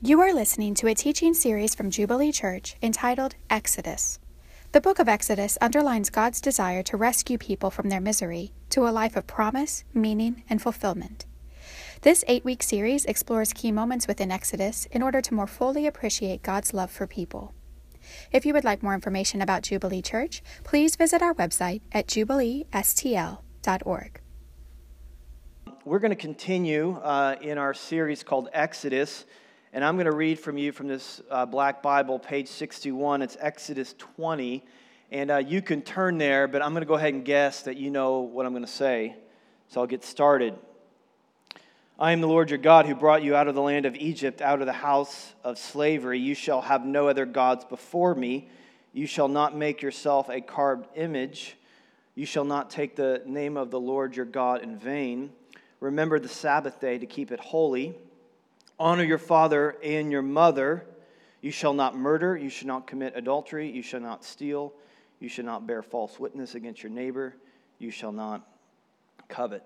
You are listening to a teaching series from Jubilee Church entitled Exodus. The book of Exodus underlines God's desire to rescue people from their misery to a life of promise, meaning, and fulfillment. This eight week series explores key moments within Exodus in order to more fully appreciate God's love for people. If you would like more information about Jubilee Church, please visit our website at jubileestl.org. We're going to continue uh, in our series called Exodus. And I'm going to read from you from this uh, Black Bible, page 61. It's Exodus 20. And uh, you can turn there, but I'm going to go ahead and guess that you know what I'm going to say. So I'll get started. I am the Lord your God who brought you out of the land of Egypt, out of the house of slavery. You shall have no other gods before me. You shall not make yourself a carved image. You shall not take the name of the Lord your God in vain. Remember the Sabbath day to keep it holy. Honor your father and your mother. You shall not murder. You shall not commit adultery. You shall not steal. You shall not bear false witness against your neighbor. You shall not covet.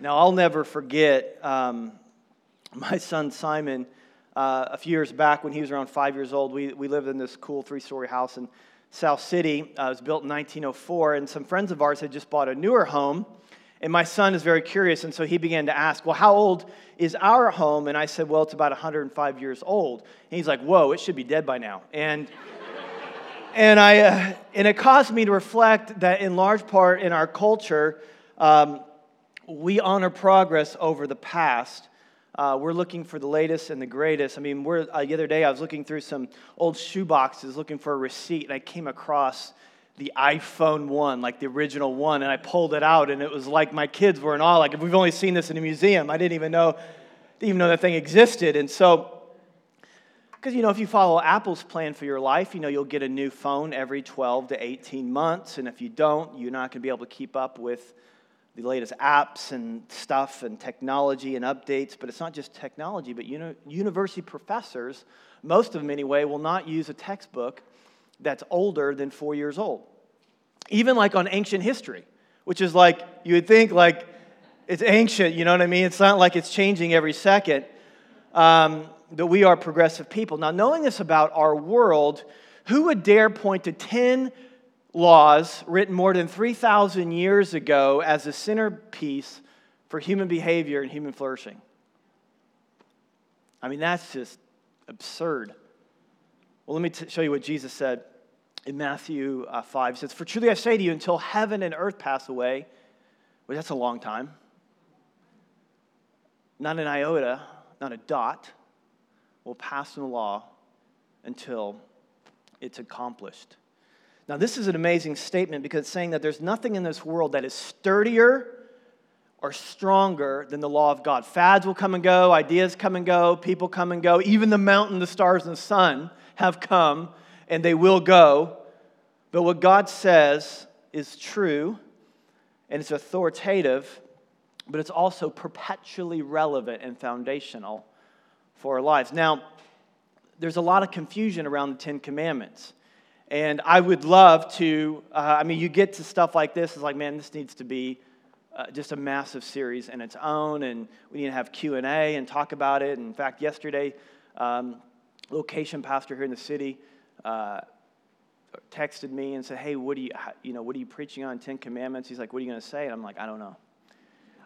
Now, I'll never forget um, my son Simon. Uh, a few years back, when he was around five years old, we, we lived in this cool three story house in South City. Uh, it was built in 1904, and some friends of ours had just bought a newer home. And my son is very curious, and so he began to ask, Well, how old is our home? And I said, Well, it's about 105 years old. And he's like, Whoa, it should be dead by now. And and, I, uh, and it caused me to reflect that in large part in our culture, um, we honor progress over the past. Uh, we're looking for the latest and the greatest. I mean, uh, the other day I was looking through some old shoe boxes looking for a receipt, and I came across the iPhone 1, like the original one, and I pulled it out, and it was like my kids were in awe. Like, we've only seen this in a museum. I didn't even know, didn't even know that thing existed. And so, because, you know, if you follow Apple's plan for your life, you know, you'll get a new phone every 12 to 18 months. And if you don't, you're not going to be able to keep up with the latest apps and stuff and technology and updates. But it's not just technology, but uni- university professors, most of them anyway, will not use a textbook that's older than four years old. Even like on ancient history, which is like, you would think like it's ancient, you know what I mean? It's not like it's changing every second. Um, but we are progressive people. Now, knowing this about our world, who would dare point to 10 laws written more than 3,000 years ago as a centerpiece for human behavior and human flourishing? I mean, that's just absurd. Well, let me t- show you what Jesus said in Matthew uh, 5. He says, For truly I say to you, until heaven and earth pass away, well, that's a long time, not an iota, not a dot, will pass in the law until it's accomplished. Now, this is an amazing statement because it's saying that there's nothing in this world that is sturdier or stronger than the law of God. Fads will come and go, ideas come and go, people come and go. Even the mountain, the stars, and the sun have come and they will go. But what God says is true and it's authoritative, but it's also perpetually relevant and foundational for our lives. Now, there's a lot of confusion around the Ten Commandments. And I would love to, uh, I mean, you get to stuff like this, it's like, man, this needs to be uh, just a massive series in its own, and we need to have Q&A and talk about it. And In fact, yesterday, um, location pastor here in the city uh, texted me and said, "Hey, what are you, you know, what are you preaching on Ten Commandments?" He's like, "What are you going to say?" And I'm like, "I don't know."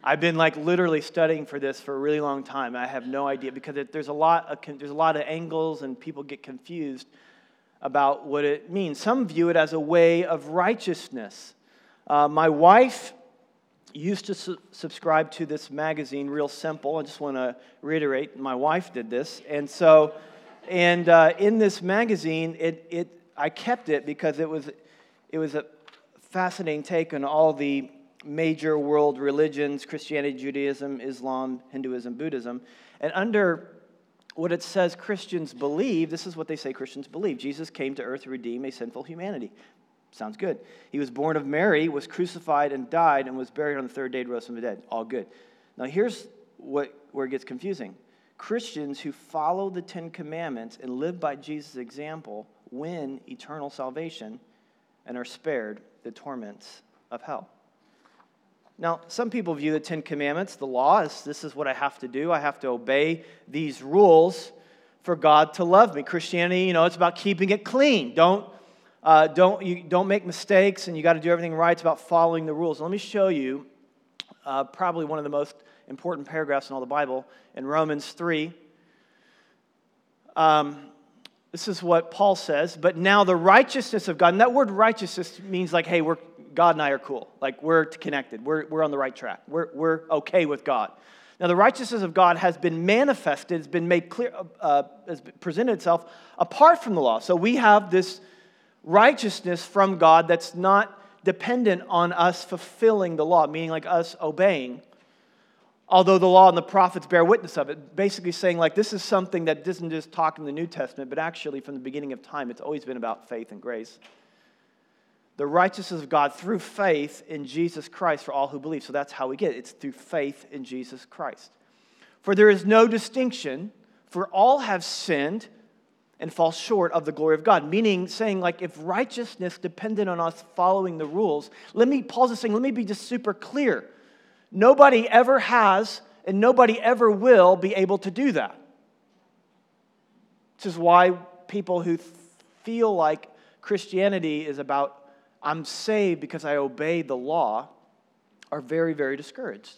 I've been like literally studying for this for a really long time. I have no idea because it, there's a lot of there's a lot of angles and people get confused about what it means. Some view it as a way of righteousness. Uh, my wife used to su- subscribe to this magazine, Real Simple. I just want to reiterate, my wife did this, and so and uh, in this magazine, it, it, I kept it because it was, it was a fascinating take on all the major world religions Christianity, Judaism, Islam, Hinduism, Buddhism. And under what it says Christians believe, this is what they say Christians believe Jesus came to earth to redeem a sinful humanity. Sounds good. He was born of Mary, was crucified and died, and was buried on the third day, rose from the dead. All good. Now, here's what, where it gets confusing Christians who follow the Ten Commandments and live by Jesus' example win eternal salvation and are spared the torments of hell. Now, some people view the Ten Commandments, the law, as this is what I have to do. I have to obey these rules for God to love me. Christianity, you know, it's about keeping it clean. Don't, uh, don't, you, don't make mistakes and you got to do everything right. It's about following the rules. Let me show you uh, probably one of the most important paragraphs in all the Bible in Romans 3. Um, this is what Paul says. But now the righteousness of God, and that word righteousness means like, hey, we're, God and I are cool. Like we're connected. We're, we're on the right track. We're, we're okay with God. Now, the righteousness of God has been manifested, has been made clear, uh, has presented itself apart from the law. So we have this righteousness from God that's not dependent on us fulfilling the law, meaning like us obeying. Although the law and the prophets bear witness of it, basically saying like this is something that doesn't just talk in the New Testament, but actually from the beginning of time, it's always been about faith and grace the righteousness of God through faith in Jesus Christ for all who believe. So that's how we get it. It's through faith in Jesus Christ. For there is no distinction, for all have sinned and fall short of the glory of God. Meaning, saying, like, if righteousness depended on us following the rules, let me, Paul's just saying, let me be just super clear. Nobody ever has and nobody ever will be able to do that. This is why people who feel like Christianity is about I'm saved because I obey the law are very, very discouraged.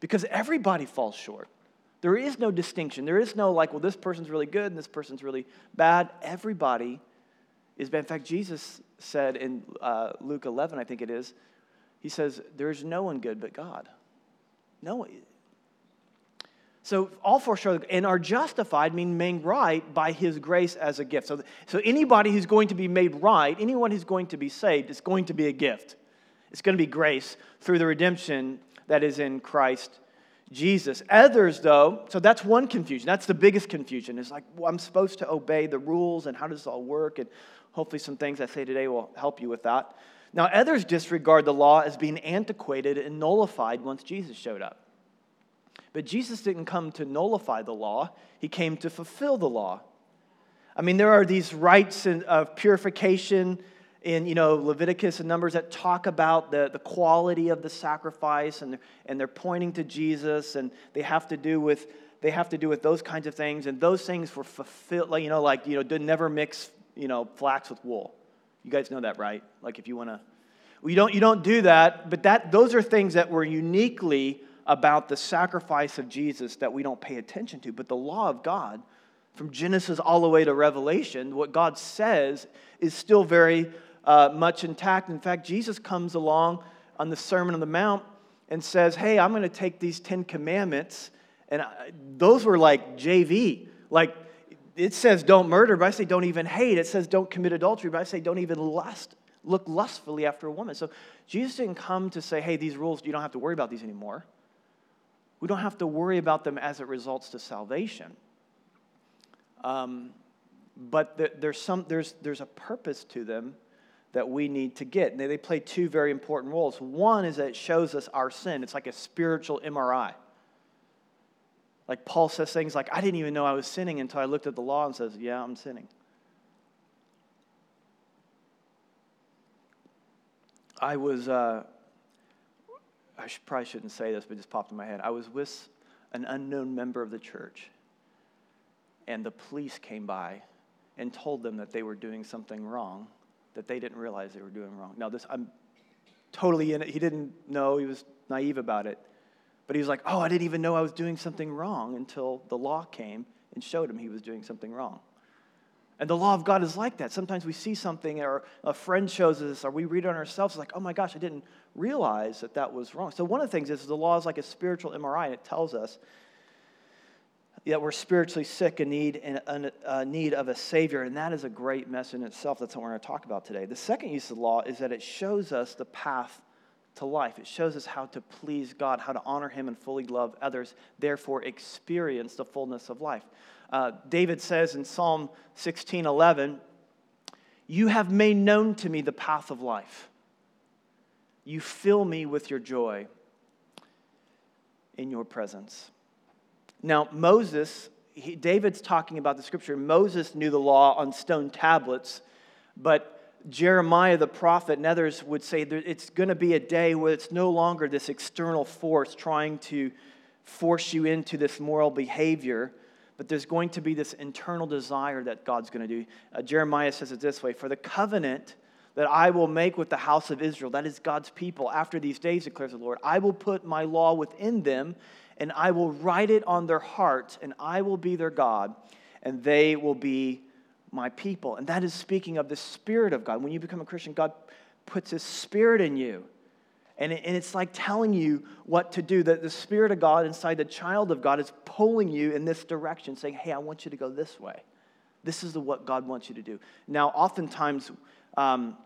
Because everybody falls short. There is no distinction. There is no like, well, this person's really good and this person's really bad. Everybody is bad. In fact, Jesus said in uh, Luke 11, I think it is, he says, There's no one good but God. No. So all four show and are justified mean made right by his grace as a gift. So, so anybody who's going to be made right, anyone who's going to be saved, is going to be a gift. It's going to be grace through the redemption that is in Christ Jesus. Others, though, so that's one confusion. That's the biggest confusion. It's like, well, I'm supposed to obey the rules, and how does this all work? And hopefully, some things I say today will help you with that. Now, others disregard the law as being antiquated and nullified once Jesus showed up. But Jesus didn't come to nullify the law, he came to fulfill the law. I mean, there are these rites of purification in you know, Leviticus and Numbers that talk about the, the quality of the sacrifice, and and they're pointing to Jesus, and they have to do with they have to do with those kinds of things, and those things were fulfilled. Like you know, like you know, never mix you know flax with wool. You guys know that, right? Like if you want to, well, you don't you don't do that, but that those are things that were uniquely about the sacrifice of Jesus that we don't pay attention to. But the law of God, from Genesis all the way to Revelation, what God says is still very uh, much intact. In fact, Jesus comes along on the Sermon on the Mount and says, Hey, I'm going to take these Ten Commandments. And I, those were like JV. Like, it says don't murder, but I say don't even hate. It says don't commit adultery, but I say don't even lust, look lustfully after a woman. So Jesus didn't come to say, hey, these rules, you don't have to worry about these anymore we don't have to worry about them as it results to salvation. Um, but there's, some, there's, there's a purpose to them that we need to get. They, they play two very important roles. One is that it shows us our sin, it's like a spiritual MRI. Like Paul says things like, I didn't even know I was sinning until I looked at the law and says, Yeah, I'm sinning. I was, uh, I should, probably shouldn't say this, but it just popped in my head. I was with an unknown member of the church, and the police came by and told them that they were doing something wrong, that they didn't realize they were doing wrong. Now, this, I'm totally in it. He didn't know, he was naive about it. But he was like, oh, I didn't even know I was doing something wrong until the law came and showed him he was doing something wrong. And the law of God is like that. Sometimes we see something, or a friend shows us, or we read it on ourselves, like, oh my gosh, I didn't realize that that was wrong. So, one of the things is the law is like a spiritual MRI, and it tells us that we're spiritually sick and need, and, uh, need of a Savior, and that is a great message in itself. That's what we're going to talk about today. The second use of the law is that it shows us the path to life. It shows us how to please God, how to honor Him and fully love others, therefore, experience the fullness of life. Uh, David says in Psalm 16 11, You have made known to me the path of life. You fill me with your joy in your presence. Now, Moses, he, David's talking about the scripture. Moses knew the law on stone tablets, but Jeremiah the prophet and others would say it's going to be a day where it's no longer this external force trying to force you into this moral behavior, but there's going to be this internal desire that God's going to do. Uh, Jeremiah says it this way For the covenant that I will make with the house of Israel, that is God's people, after these days, declares the Lord, I will put my law within them, and I will write it on their hearts, and I will be their God, and they will be my people. And that is speaking of the Spirit of God. When you become a Christian, God puts His Spirit in you. And, and it's like telling you what to do. That the Spirit of God inside the child of God is pulling you in this direction, saying, Hey, I want you to go this way. This is what God wants you to do. Now, oftentimes, um,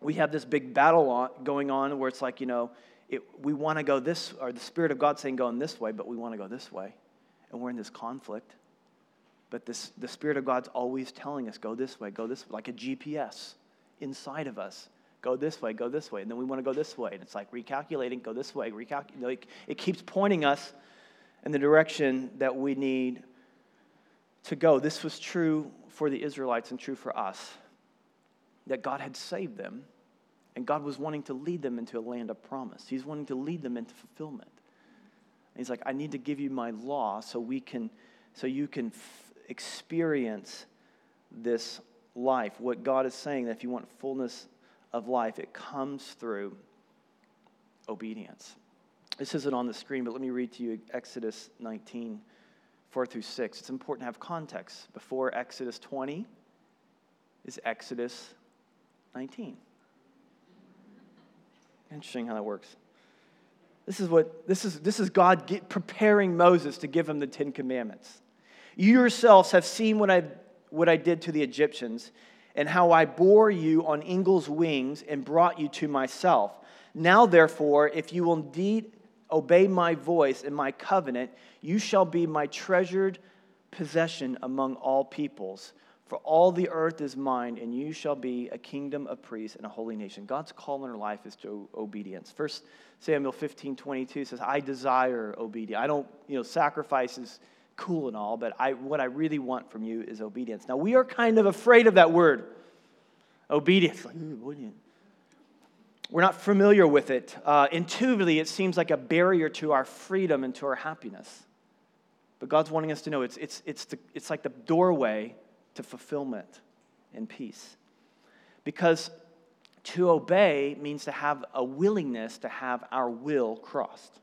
we have this big battle going on where it's like, you know, it, we want to go this, or the Spirit of God saying going this way, but we want to go this way. And we're in this conflict. But this, the Spirit of God's always telling us, go this way, go this way, like a GPS inside of us go this way, go this way, and then we want to go this way. And it's like recalculating, go this way, recalculate. Like it keeps pointing us in the direction that we need to go. This was true for the Israelites and true for us that God had saved them, and God was wanting to lead them into a land of promise. He's wanting to lead them into fulfillment. And he's like, I need to give you my law so we can, so you can experience this life. What God is saying that if you want fullness of life. It comes through obedience. This isn't on the screen, but let me read to you Exodus 19, 4 through 6. It's important to have context. Before Exodus 20 is Exodus 19. Interesting how that works. This is what this is this is God get, preparing Moses to give him the 10 commandments. You yourselves have seen what I what I did to the Egyptians and how I bore you on eagle's wings and brought you to myself. Now, therefore, if you will indeed obey my voice and my covenant, you shall be my treasured possession among all peoples. For all the earth is mine, and you shall be a kingdom of priests and a holy nation. God's call in our life is to obedience. First Samuel 15, 22 says, I desire obedience. I don't, you know, sacrifices cool and all, but I, what I really want from you is obedience. Now, we are kind of afraid of that word, obedience. Like, We're not familiar with it. Uh, intuitively, it seems like a barrier to our freedom and to our happiness. But God's wanting us to know it's, it's, it's, the, it's like the doorway to fulfillment and peace. Because to obey means to have a willingness to have our will crossed.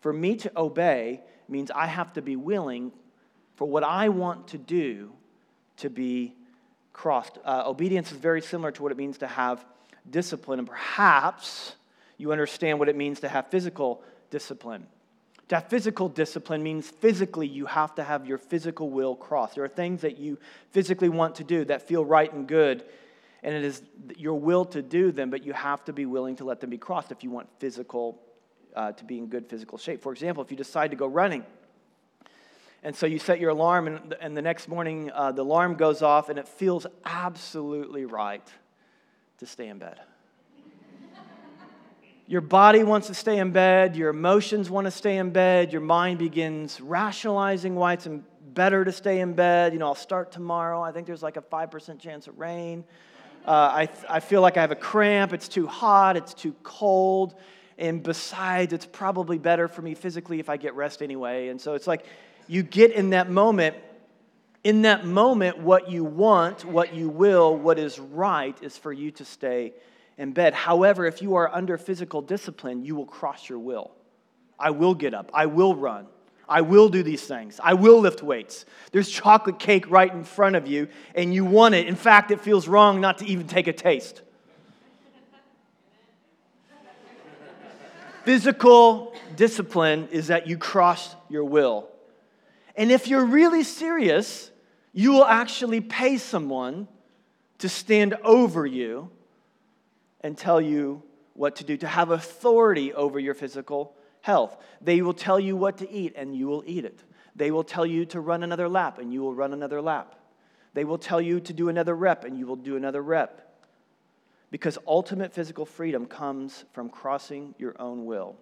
For me to obey means I have to be willing for what I want to do to be crossed. Uh, obedience is very similar to what it means to have discipline, and perhaps you understand what it means to have physical discipline. To have physical discipline means physically you have to have your physical will crossed. There are things that you physically want to do that feel right and good, and it is your will to do them, but you have to be willing to let them be crossed if you want physical uh, to be in good physical shape. For example, if you decide to go running, and so you set your alarm, and, and the next morning uh, the alarm goes off, and it feels absolutely right to stay in bed. your body wants to stay in bed, your emotions want to stay in bed, your mind begins rationalizing why it's better to stay in bed. You know, I'll start tomorrow. I think there's like a 5% chance of rain. Uh, I, I feel like I have a cramp. It's too hot. It's too cold. And besides, it's probably better for me physically if I get rest anyway. And so it's like you get in that moment. In that moment, what you want, what you will, what is right is for you to stay in bed. However, if you are under physical discipline, you will cross your will. I will get up. I will run. I will do these things. I will lift weights. There's chocolate cake right in front of you, and you want it. In fact, it feels wrong not to even take a taste. Physical discipline is that you cross your will. And if you're really serious, you will actually pay someone to stand over you and tell you what to do, to have authority over your physical health. They will tell you what to eat, and you will eat it. They will tell you to run another lap, and you will run another lap. They will tell you to do another rep, and you will do another rep. Because ultimate physical freedom comes from crossing your own will.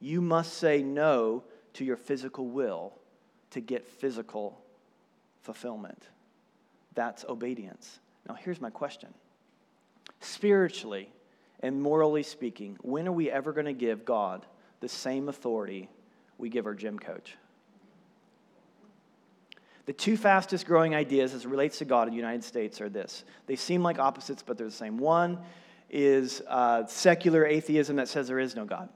You must say no to your physical will to get physical fulfillment. That's obedience. Now, here's my question spiritually and morally speaking, when are we ever going to give God the same authority we give our gym coach? The two fastest growing ideas as it relates to God in the United States are this they seem like opposites, but they're the same. One is uh, secular atheism that says there is no God.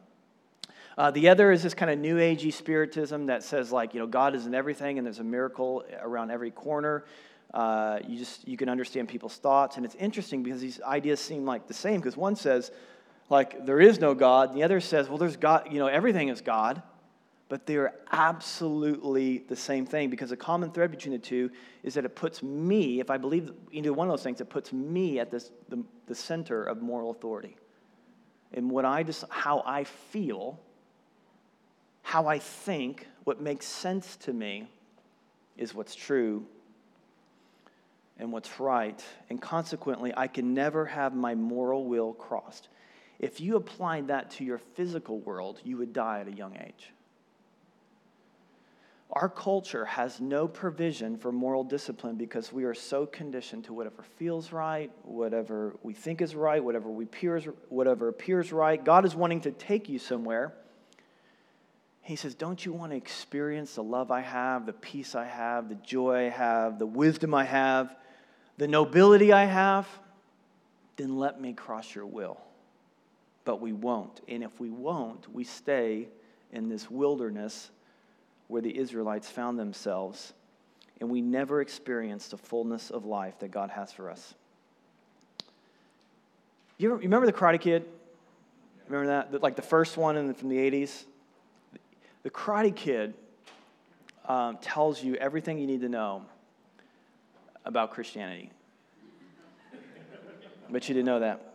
Uh, the other is this kind of new agey spiritism that says like you know God is in everything and there's a miracle around every corner. Uh, you just you can understand people's thoughts, and it's interesting because these ideas seem like the same. Because one says like there is no God, and the other says well there's God. You know everything is God but they are absolutely the same thing because the common thread between the two is that it puts me, if I believe either one of those things, it puts me at this, the, the center of moral authority. And what I just, how I feel, how I think, what makes sense to me is what's true and what's right. And consequently, I can never have my moral will crossed. If you applied that to your physical world, you would die at a young age. Our culture has no provision for moral discipline because we are so conditioned to whatever feels right, whatever we think is right, whatever, we appears, whatever appears right. God is wanting to take you somewhere. He says, Don't you want to experience the love I have, the peace I have, the joy I have, the wisdom I have, the nobility I have? Then let me cross your will. But we won't. And if we won't, we stay in this wilderness where the Israelites found themselves, and we never experienced the fullness of life that God has for us. You, remember the Karate Kid? Remember that? Like the first one in, from the 80s? The Karate Kid um, tells you everything you need to know about Christianity. but you didn't know that.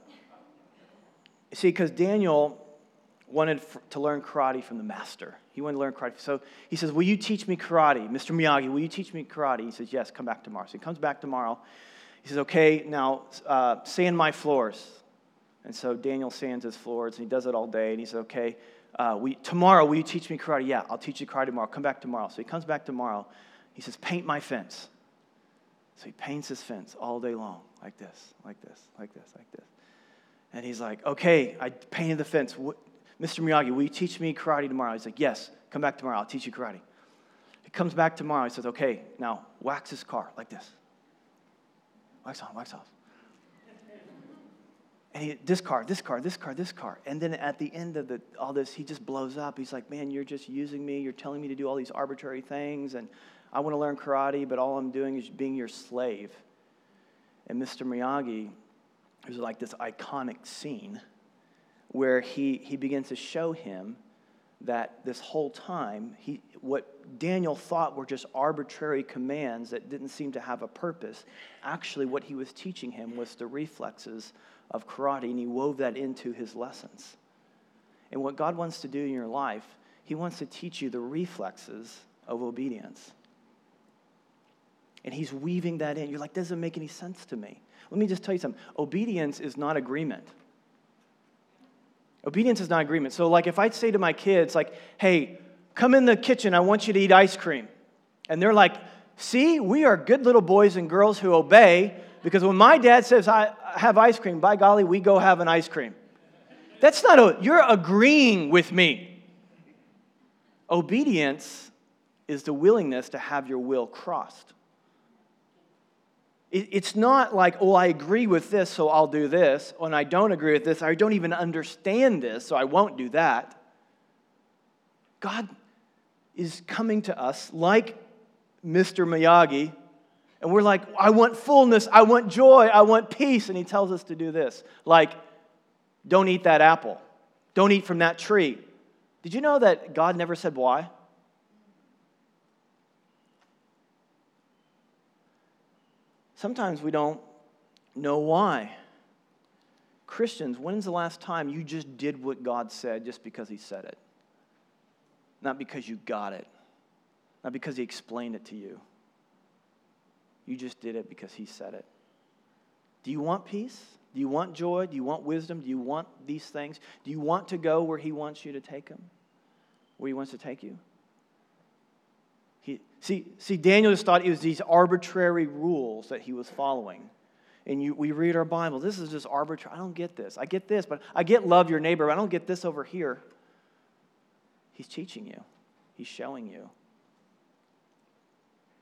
See, because Daniel wanted to learn karate from the master. He wanted to learn karate. So he says, Will you teach me karate? Mr. Miyagi, will you teach me karate? He says, Yes, come back tomorrow. So he comes back tomorrow. He says, Okay, now uh, sand my floors. And so Daniel sands his floors, and he does it all day. And he says, Okay, uh, we, tomorrow, will you teach me karate? Yeah, I'll teach you karate tomorrow. Come back tomorrow. So he comes back tomorrow. He says, Paint my fence. So he paints his fence all day long, like this, like this, like this, like this. And he's like, Okay, I painted the fence. Mr. Miyagi, will you teach me karate tomorrow? He's like, Yes, come back tomorrow. I'll teach you karate. He comes back tomorrow. He says, Okay, now wax his car like this. Wax on, wax off. And he, this car, this car, this car, this car. And then at the end of the, all this, he just blows up. He's like, Man, you're just using me. You're telling me to do all these arbitrary things. And I want to learn karate, but all I'm doing is being your slave. And Mr. Miyagi, was like this iconic scene where he, he begins to show him that this whole time, he, what Daniel thought were just arbitrary commands that didn't seem to have a purpose, actually, what he was teaching him was the reflexes of karate, and he wove that into his lessons. And what God wants to do in your life, he wants to teach you the reflexes of obedience. And he's weaving that in. You're like, doesn't make any sense to me. Let me just tell you something obedience is not agreement. Obedience is not agreement. So, like, if I say to my kids, like, hey, come in the kitchen, I want you to eat ice cream. And they're like, see, we are good little boys and girls who obey because when my dad says, I have ice cream, by golly, we go have an ice cream. That's not a, you're agreeing with me. Obedience is the willingness to have your will crossed. It's not like, oh, I agree with this, so I'll do this. Oh, when I don't agree with this, I don't even understand this, so I won't do that. God is coming to us like Mr. Miyagi, and we're like, I want fullness, I want joy, I want peace. And he tells us to do this like, don't eat that apple, don't eat from that tree. Did you know that God never said why? Sometimes we don't know why. Christians, when's the last time you just did what God said just because He said it? Not because you got it, not because He explained it to you. You just did it because He said it. Do you want peace? Do you want joy? Do you want wisdom? Do you want these things? Do you want to go where He wants you to take Him? Where He wants to take you? See, see, Daniel just thought it was these arbitrary rules that he was following. And you, we read our Bible. This is just arbitrary. I don't get this. I get this, but I get love your neighbor. but I don't get this over here. He's teaching you, he's showing you.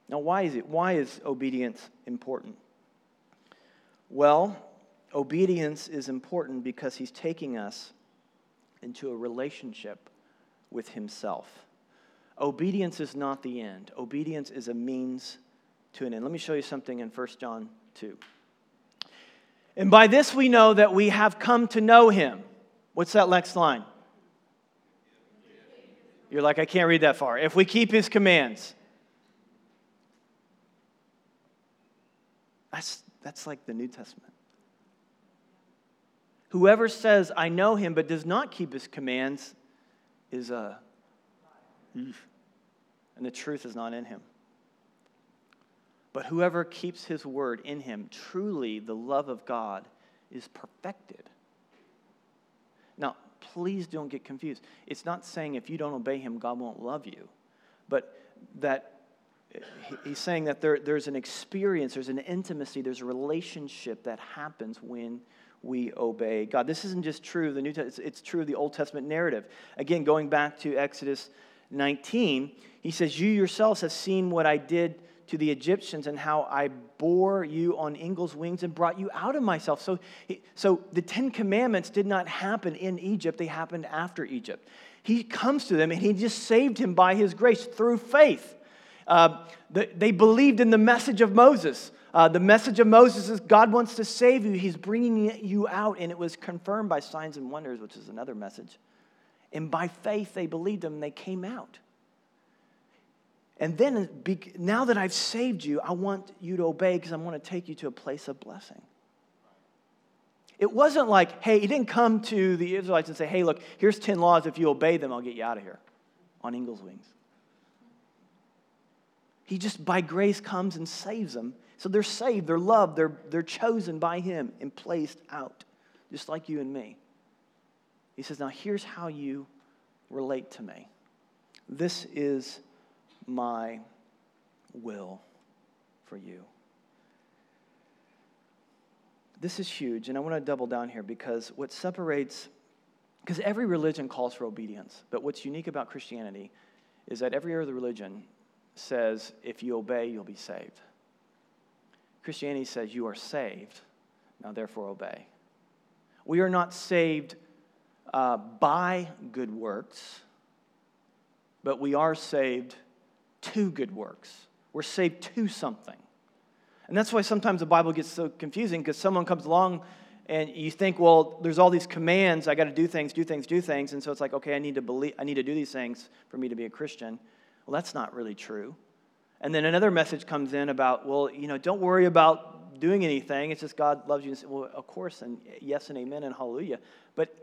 Now, why is it? Why is obedience important? Well, obedience is important because he's taking us into a relationship with himself. Obedience is not the end. Obedience is a means to an end. Let me show you something in 1 John 2. And by this we know that we have come to know him. What's that next line? You're like, I can't read that far. If we keep his commands. That's, that's like the New Testament. Whoever says, I know him, but does not keep his commands is a. And the truth is not in him. But whoever keeps his word in him, truly the love of God is perfected. Now, please don't get confused. It's not saying if you don't obey him, God won't love you, but that he's saying that there, there's an experience, there's an intimacy, there's a relationship that happens when we obey God. This isn't just true of the New Testament, it's, it's true of the Old Testament narrative. Again, going back to Exodus 19, he says, You yourselves have seen what I did to the Egyptians and how I bore you on eagle's wings and brought you out of myself. So, so the Ten Commandments did not happen in Egypt, they happened after Egypt. He comes to them and he just saved him by his grace through faith. Uh, they believed in the message of Moses. Uh, the message of Moses is God wants to save you. He's bringing you out, and it was confirmed by signs and wonders, which is another message. And by faith, they believed him and they came out. And then, now that I've saved you, I want you to obey because I want to take you to a place of blessing. It wasn't like, hey, he didn't come to the Israelites and say, hey, look, here's 10 laws. If you obey them, I'll get you out of here on eagle's wings. He just, by grace, comes and saves them. So they're saved, they're loved, they're, they're chosen by him and placed out, just like you and me. He says, now here's how you relate to me. This is my will for you. This is huge, and I want to double down here because what separates, because every religion calls for obedience, but what's unique about Christianity is that every other religion says if you obey, you'll be saved. Christianity says you are saved, now therefore obey. We are not saved uh, by good works, but we are saved to good works. We're saved to something. And that's why sometimes the Bible gets so confusing because someone comes along and you think, well, there's all these commands, I got to do things, do things, do things, and so it's like, okay, I need to believe I need to do these things for me to be a Christian. Well, that's not really true. And then another message comes in about, well, you know, don't worry about doing anything. It's just God loves you. and Well, of course, and yes and amen and hallelujah. But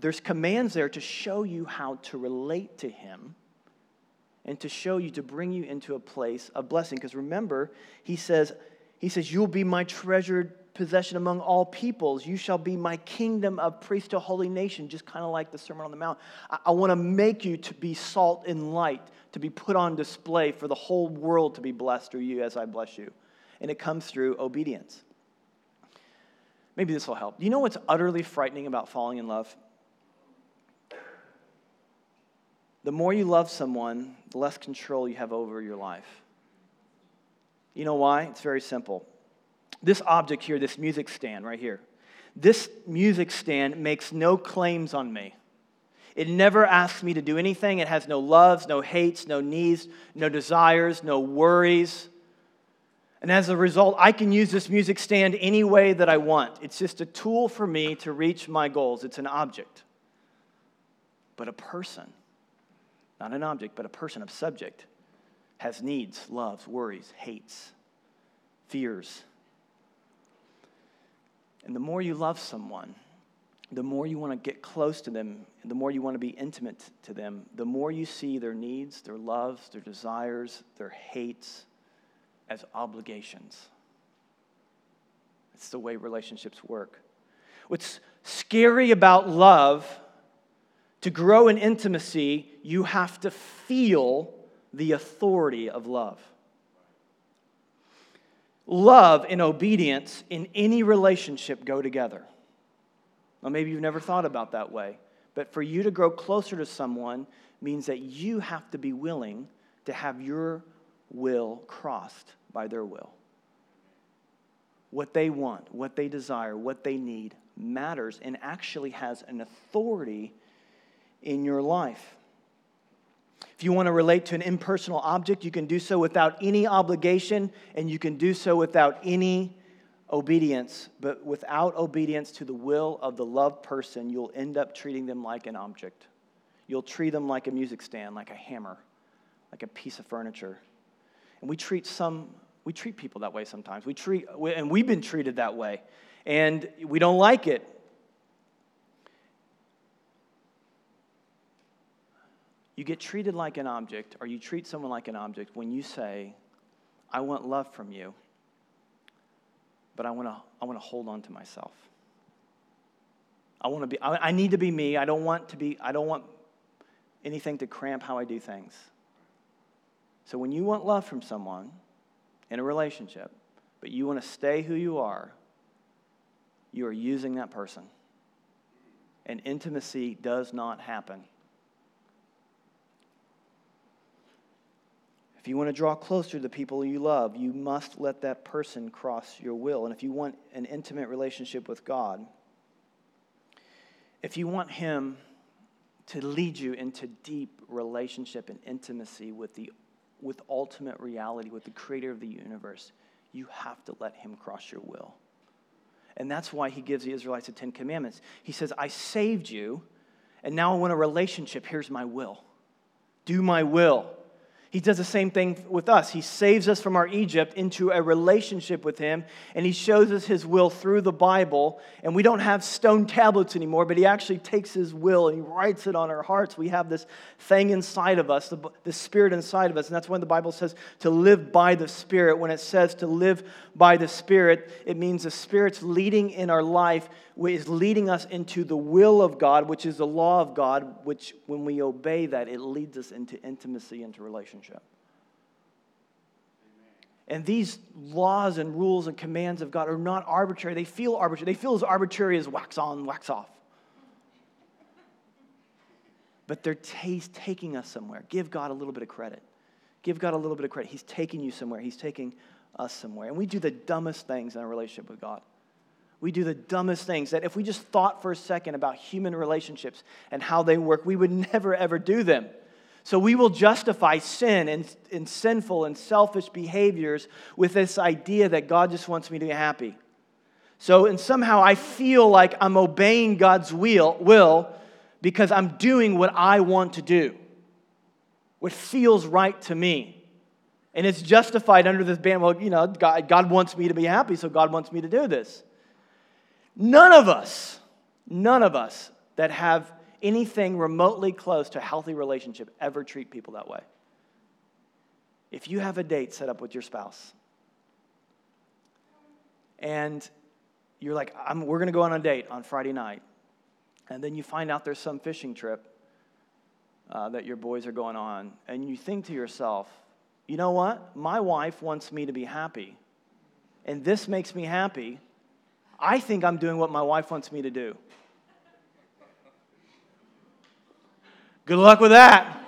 there's commands there to show you how to relate to Him and to show you, to bring you into a place of blessing. Because remember, he says, he says, You'll be my treasured possession among all peoples. You shall be my kingdom of priest to holy nation, just kind of like the Sermon on the Mount. I, I want to make you to be salt and light, to be put on display for the whole world to be blessed through you as I bless you. And it comes through obedience. Maybe this will help. Do you know what's utterly frightening about falling in love? the more you love someone, the less control you have over your life. You know why? It's very simple. This object here, this music stand right here, this music stand makes no claims on me. It never asks me to do anything. It has no loves, no hates, no needs, no desires, no worries. And as a result, I can use this music stand any way that I want. It's just a tool for me to reach my goals. It's an object. But a person, not an object, but a person, a subject, has needs, loves, worries, hates, fears. And the more you love someone, the more you want to get close to them, the more you want to be intimate to them, the more you see their needs, their loves, their desires, their hates as obligations. It's the way relationships work. What's scary about love to grow in intimacy, you have to feel the authority of love. Love and obedience in any relationship go together. Now, maybe you've never thought about that way, but for you to grow closer to someone means that you have to be willing to have your will crossed by their will. What they want, what they desire, what they need matters and actually has an authority in your life. If you want to relate to an impersonal object, you can do so without any obligation and you can do so without any obedience. But without obedience to the will of the loved person, you'll end up treating them like an object. You'll treat them like a music stand, like a hammer, like a piece of furniture. And we treat some we treat people that way sometimes. We treat and we've been treated that way. And we don't like it. You get treated like an object, or you treat someone like an object when you say, I want love from you, but I want to I want to hold on to myself. I want to be I, I need to be me. I don't want to be I don't want anything to cramp how I do things. So when you want love from someone in a relationship, but you want to stay who you are, you are using that person. And intimacy does not happen. If you want to draw closer to the people you love, you must let that person cross your will. And if you want an intimate relationship with God, if you want Him to lead you into deep relationship and intimacy with the with ultimate reality, with the creator of the universe, you have to let him cross your will. And that's why he gives the Israelites the Ten Commandments. He says, I saved you, and now I want a relationship. Here's my will. Do my will. He does the same thing with us. He saves us from our Egypt into a relationship with Him, and He shows us His will through the Bible. And we don't have stone tablets anymore, but He actually takes His will and He writes it on our hearts. We have this thing inside of us, the, the Spirit inside of us. And that's when the Bible says to live by the Spirit. When it says to live by the Spirit, it means the Spirit's leading in our life is leading us into the will of God, which is the law of God, which when we obey that, it leads us into intimacy, into relationship. And these laws and rules and commands of God are not arbitrary. They feel arbitrary. They feel as arbitrary as wax on, wax off. But they're t- taking us somewhere. Give God a little bit of credit. Give God a little bit of credit. He's taking you somewhere. He's taking us somewhere. And we do the dumbest things in our relationship with God. We do the dumbest things that if we just thought for a second about human relationships and how they work, we would never ever do them. So we will justify sin and, and sinful and selfish behaviors with this idea that God just wants me to be happy. So, and somehow I feel like I'm obeying God's will, will because I'm doing what I want to do, what feels right to me. And it's justified under this ban. Well, you know, God, God wants me to be happy, so God wants me to do this. None of us, none of us that have anything remotely close to a healthy relationship ever treat people that way. If you have a date set up with your spouse and you're like, we're going to go on a date on Friday night, and then you find out there's some fishing trip uh, that your boys are going on, and you think to yourself, you know what? My wife wants me to be happy, and this makes me happy. I think I'm doing what my wife wants me to do. Good luck with that.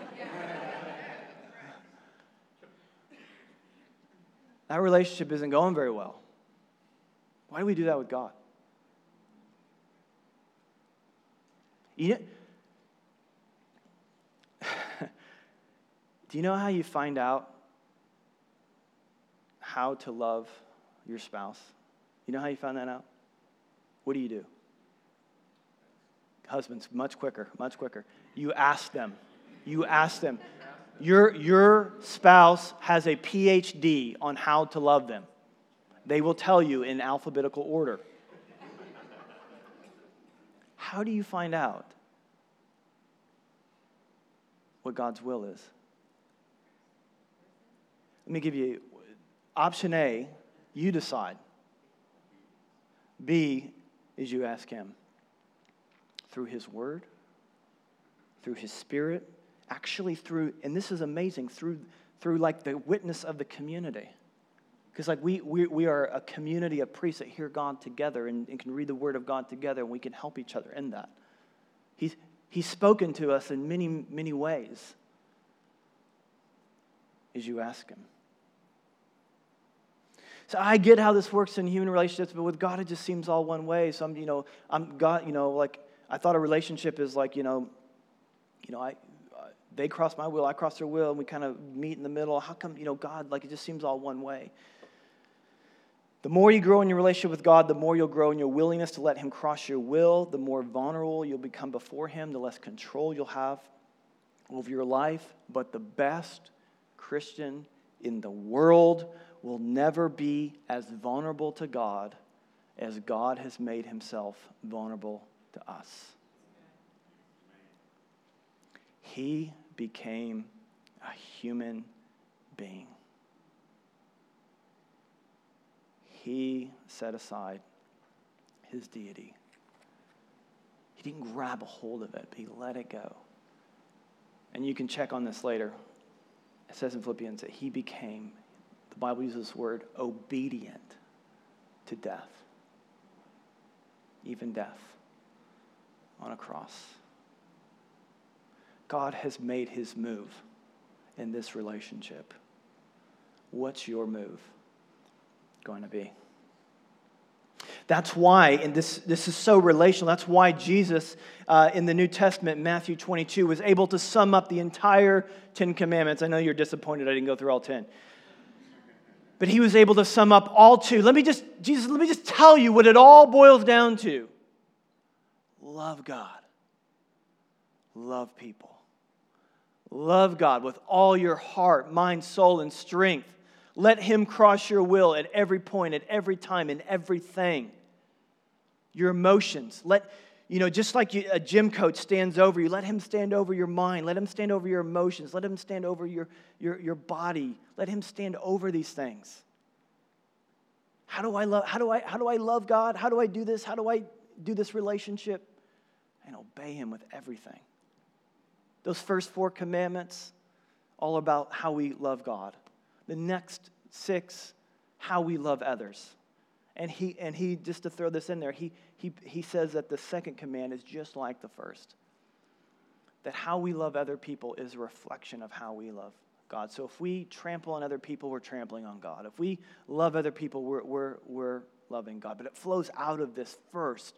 that relationship isn't going very well. Why do we do that with God? You know, do you know how you find out how to love your spouse? You know how you found that out? What do you do? Husbands, much quicker, much quicker. You ask them. You ask them. Your, your spouse has a PhD on how to love them. They will tell you in alphabetical order. How do you find out what God's will is? Let me give you option A, you decide. B is you ask Him through His Word, through His Spirit, actually through, and this is amazing, through, through like the witness of the community. Because like we, we, we are a community of priests that hear God together and, and can read the Word of God together, and we can help each other in that. He's, he's spoken to us in many, many ways as you ask Him. So I get how this works in human relationships, but with God, it just seems all one way. So I'm, you know, I'm God, you know, like I thought a relationship is like, you know, you know, I, uh, they cross my will, I cross their will, and we kind of meet in the middle. How come, you know, God, like it just seems all one way? The more you grow in your relationship with God, the more you'll grow in your willingness to let Him cross your will, the more vulnerable you'll become before Him, the less control you'll have over your life. But the best Christian in the world will never be as vulnerable to God as God has made Himself vulnerable to us. He became a human being. he set aside his deity. He didn't grab a hold of it, but he let it go. And you can check on this later. It says in Philippians that he became, the Bible uses this word, obedient to death, even death on a cross. God has made his move in this relationship. What's your move? going to be. That's why, and this, this is so relational, that's why Jesus uh, in the New Testament, Matthew 22, was able to sum up the entire Ten Commandments. I know you're disappointed I didn't go through all 10. But he was able to sum up all two. Let me just, Jesus, let me just tell you what it all boils down to love God, love people. Love God with all your heart, mind, soul, and strength. Let Him cross your will at every point, at every time, in everything. Your emotions. Let, you know, just like you, a gym coach stands over you, let him stand over your mind. Let him stand over your emotions. Let him stand over your, your, your body. Let him stand over these things. How do I love how do I how do I love God? How do I do this? How do I do this relationship? And obey him with everything. Those first four commandments, all about how we love God. The next six, how we love others. And he, and he just to throw this in there, he, he, he says that the second command is just like the first. That how we love other people is a reflection of how we love God. So if we trample on other people, we're trampling on God. If we love other people, we're, we're, we're loving God. But it flows out of this first,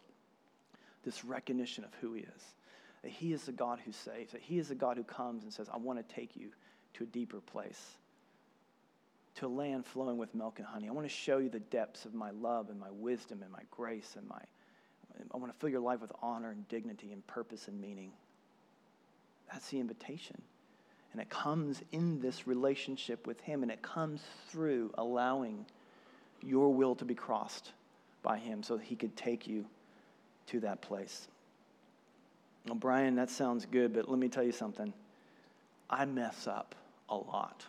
this recognition of who He is. That He is the God who saves, that He is the God who comes and says, I want to take you to a deeper place to a land flowing with milk and honey. I want to show you the depths of my love and my wisdom and my grace and my I want to fill your life with honor and dignity and purpose and meaning. That's the invitation. And it comes in this relationship with Him, and it comes through allowing your will to be crossed by Him so that He could take you to that place. Well, Brian, that sounds good, but let me tell you something. I mess up a lot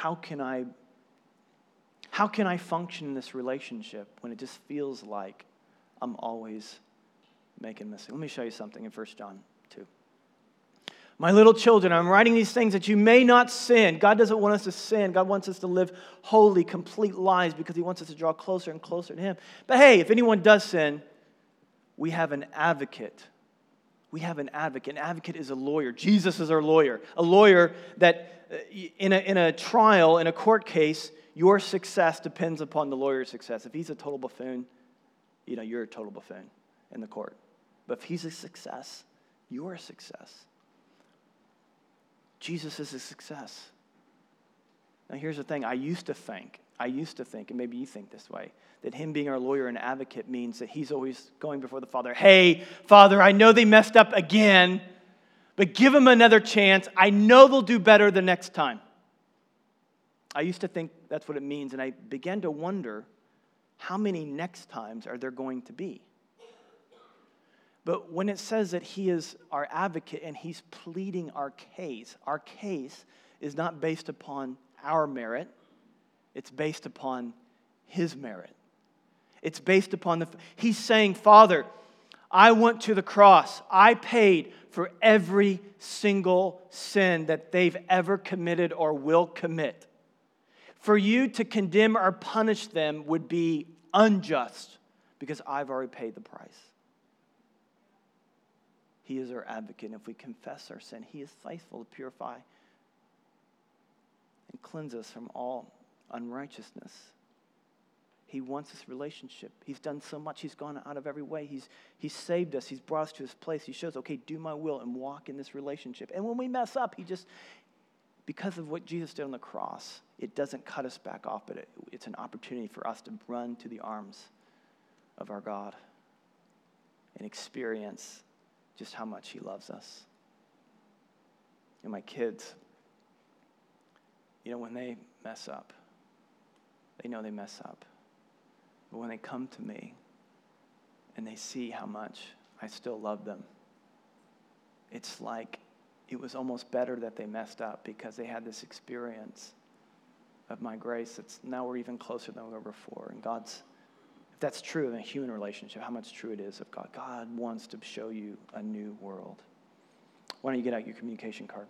how can I how can I function in this relationship when it just feels like I'm always making mistakes? Let me show you something in 1 John 2. My little children, I'm writing these things that you may not sin. God doesn't want us to sin. God wants us to live holy, complete lives because He wants us to draw closer and closer to Him. But hey, if anyone does sin, we have an advocate. We have an advocate. An advocate is a lawyer. Jesus is our lawyer. A lawyer that uh, in a, in a trial, in a court case, your success depends upon the lawyer's success. If he's a total buffoon, you know, you're a total buffoon in the court. But if he's a success, you're a success. Jesus is a success. Now, here's the thing I used to think, I used to think, and maybe you think this way, that him being our lawyer and advocate means that he's always going before the Father, hey, Father, I know they messed up again but give them another chance. I know they'll do better the next time. I used to think that's what it means, and I began to wonder how many next times are there going to be? But when it says that he is our advocate and he's pleading our case, our case is not based upon our merit, it's based upon his merit. It's based upon the. He's saying, Father, I went to the cross. I paid for every single sin that they've ever committed or will commit. For you to condemn or punish them would be unjust because I've already paid the price. He is our advocate. If we confess our sin, He is faithful to purify and cleanse us from all unrighteousness. He wants this relationship. He's done so much. He's gone out of every way. He's, he's saved us. He's brought us to his place. He shows, okay, do my will and walk in this relationship. And when we mess up, he just, because of what Jesus did on the cross, it doesn't cut us back off, but it, it's an opportunity for us to run to the arms of our God and experience just how much He loves us. And my kids, you know, when they mess up, they know they mess up. But when they come to me and they see how much I still love them, it's like it was almost better that they messed up because they had this experience of my grace that's now we're even closer than we were before. And God's, if that's true in a human relationship, how much true it is of God. God wants to show you a new world. Why don't you get out your communication card?